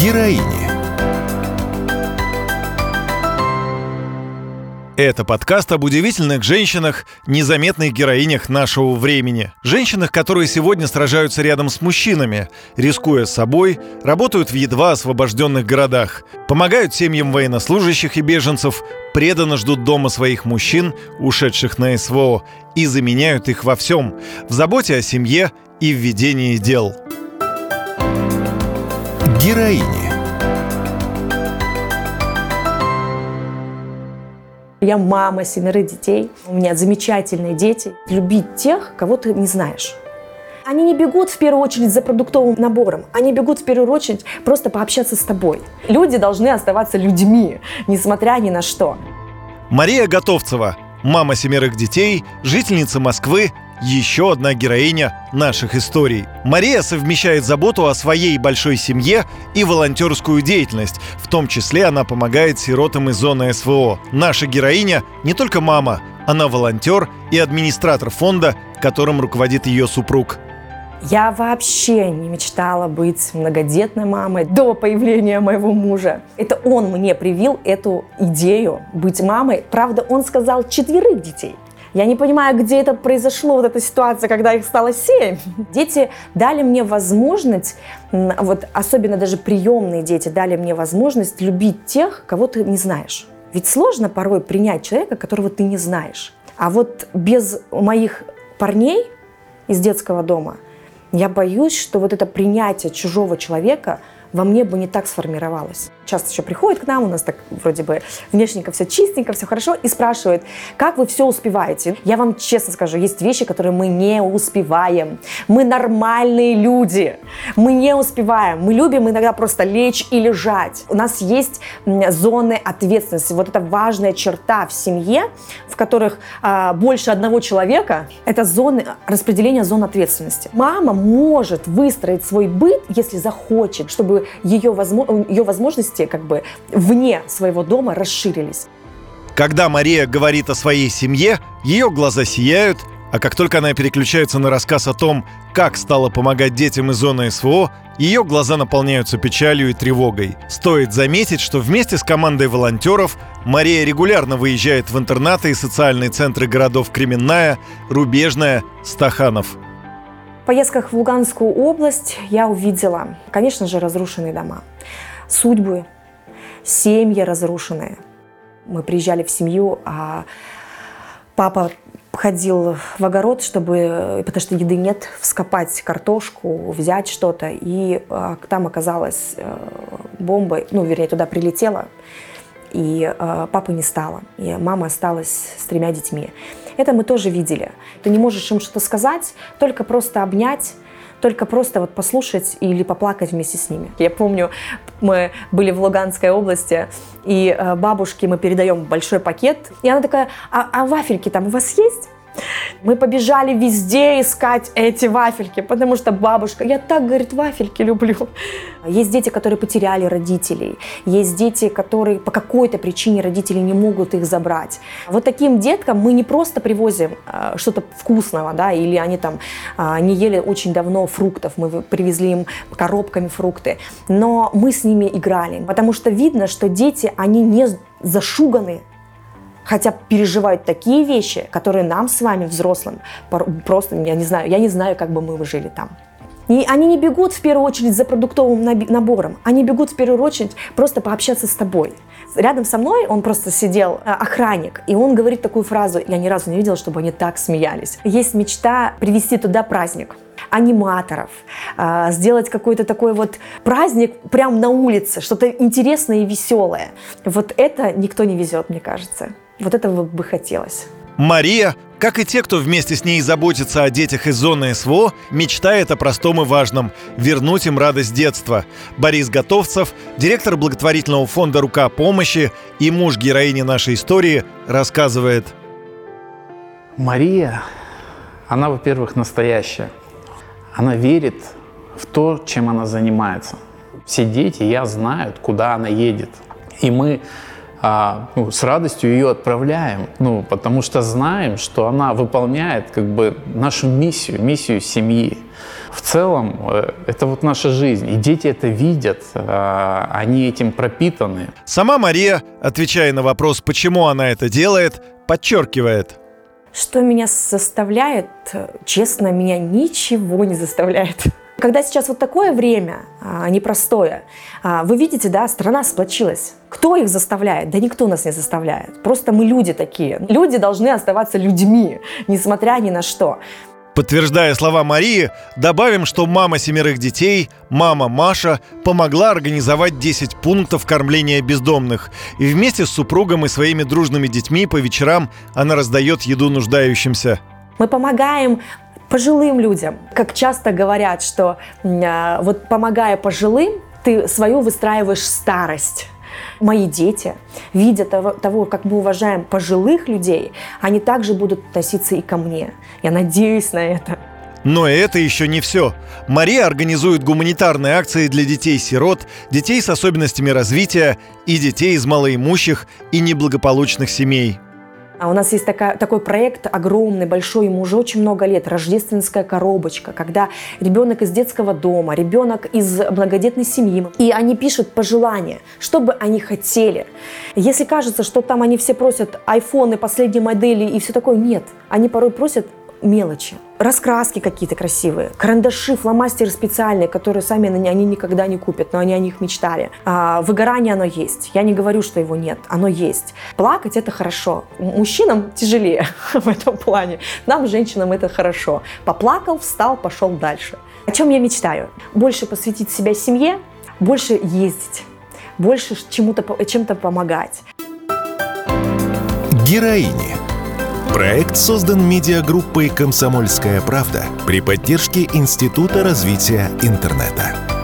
Героини. Это подкаст об удивительных женщинах, незаметных героинях нашего времени. Женщинах, которые сегодня сражаются рядом с мужчинами, рискуя собой, работают в едва освобожденных городах, помогают семьям военнослужащих и беженцев, преданно ждут дома своих мужчин, ушедших на СВО, и заменяют их во всем – в заботе о семье и в ведении дел. Героини. Я мама семерых детей. У меня замечательные дети. Любить тех, кого ты не знаешь. Они не бегут в первую очередь за продуктовым набором. Они бегут в первую очередь просто пообщаться с тобой. Люди должны оставаться людьми, несмотря ни на что. Мария Готовцева, мама семерых детей, жительница Москвы, еще одна героиня наших историй. Мария совмещает заботу о своей большой семье и волонтерскую деятельность. В том числе она помогает сиротам из зоны СВО. Наша героиня не только мама, она волонтер и администратор фонда, которым руководит ее супруг. Я вообще не мечтала быть многодетной мамой до появления моего мужа. Это он мне привил эту идею быть мамой. Правда, он сказал четверых детей. Я не понимаю, где это произошло, вот эта ситуация, когда их стало семь. Дети дали мне возможность, вот особенно даже приемные дети дали мне возможность любить тех, кого ты не знаешь. Ведь сложно порой принять человека, которого ты не знаешь. А вот без моих парней из детского дома я боюсь, что вот это принятие чужого человека во мне бы не так сформировалось часто еще приходит к нам, у нас так вроде бы внешненько все чистенько, все хорошо, и спрашивает, как вы все успеваете? Я вам честно скажу, есть вещи, которые мы не успеваем. Мы нормальные люди, мы не успеваем. Мы любим иногда просто лечь и лежать. У нас есть зоны ответственности. Вот это важная черта в семье, в которых а, больше одного человека, это зоны распределения зон ответственности. Мама может выстроить свой быт, если захочет, чтобы ее, возможно, ее возможности как бы вне своего дома расширились. Когда Мария говорит о своей семье, ее глаза сияют, а как только она переключается на рассказ о том, как стала помогать детям из зоны СВО, ее глаза наполняются печалью и тревогой. Стоит заметить, что вместе с командой волонтеров Мария регулярно выезжает в интернаты и социальные центры городов Кременная, Рубежная, Стаханов. В поездках в Луганскую область я увидела, конечно же, разрушенные дома судьбы, семьи разрушенные. Мы приезжали в семью, а папа ходил в огород, чтобы, потому что еды нет, вскопать картошку, взять что-то. И а, там оказалась э, бомба, ну, вернее, туда прилетела, и э, папы не стало. И мама осталась с тремя детьми. Это мы тоже видели. Ты не можешь им что-то сказать, только просто обнять, только просто вот послушать или поплакать вместе с ними. Я помню, мы были в Луганской области, и э, бабушке мы передаем большой пакет, и она такая, а, а вафельки там у вас есть? Мы побежали везде искать эти вафельки, потому что бабушка, я так, говорит, вафельки люблю. Есть дети, которые потеряли родителей. Есть дети, которые по какой-то причине родители не могут их забрать. Вот таким деткам мы не просто привозим э, что-то вкусного, да, или они там э, не ели очень давно фруктов, мы привезли им коробками фрукты, но мы с ними играли, потому что видно, что дети, они не зашуганы хотя переживают такие вещи, которые нам с вами, взрослым, просто, я не знаю, я не знаю, как бы мы выжили там. И они не бегут в первую очередь за продуктовым набором, они бегут в первую очередь просто пообщаться с тобой. Рядом со мной он просто сидел э, охранник, и он говорит такую фразу, я ни разу не видела, чтобы они так смеялись. Есть мечта привести туда праздник аниматоров, э, сделать какой-то такой вот праздник прямо на улице, что-то интересное и веселое. Вот это никто не везет, мне кажется. Вот этого бы хотелось. Мария, как и те, кто вместе с ней заботится о детях из зоны СВО, мечтает о простом и важном – вернуть им радость детства. Борис Готовцев, директор благотворительного фонда «Рука помощи» и муж героини нашей истории, рассказывает. Мария, она, во-первых, настоящая. Она верит в то, чем она занимается. Все дети, я знают, куда она едет. И мы а, ну, с радостью ее отправляем, ну, потому что знаем, что она выполняет как бы нашу миссию, миссию семьи. В целом, э, это вот наша жизнь. И дети это видят, э, они этим пропитаны. Сама Мария, отвечая на вопрос, почему она это делает, подчеркивает. Что меня заставляет? Честно, меня ничего не заставляет. Когда сейчас вот такое время а, непростое, а, вы видите, да, страна сплочилась. Кто их заставляет? Да никто нас не заставляет. Просто мы люди такие. Люди должны оставаться людьми, несмотря ни на что. Подтверждая слова Марии, добавим, что мама семерых детей, мама Маша, помогла организовать 10 пунктов кормления бездомных. И вместе с супругом и своими дружными детьми по вечерам она раздает еду нуждающимся. Мы помогаем пожилым людям. Как часто говорят, что э, вот помогая пожилым, ты свою выстраиваешь старость. Мои дети, видя того, того, как мы уважаем пожилых людей, они также будут относиться и ко мне. Я надеюсь на это. Но это еще не все. Мария организует гуманитарные акции для детей-сирот, детей с особенностями развития и детей из малоимущих и неблагополучных семей. А у нас есть такая, такой проект огромный, большой, ему уже очень много лет, рождественская коробочка, когда ребенок из детского дома, ребенок из многодетной семьи, и они пишут пожелания, что бы они хотели. Если кажется, что там они все просят айфоны последней модели и все такое, нет. Они порой просят мелочи. Раскраски какие-то красивые, карандаши, фломастеры специальные, которые сами они никогда не купят, но они о них мечтали. А, выгорание оно есть. Я не говорю, что его нет, оно есть. Плакать это хорошо. Мужчинам тяжелее в этом плане. Нам, женщинам, это хорошо. Поплакал, встал, пошел дальше. О чем я мечтаю? Больше посвятить себя семье, больше ездить, больше чему-то, чем-то помогать. Героини Проект создан медиагруппой «Комсомольская правда» при поддержке Института развития интернета.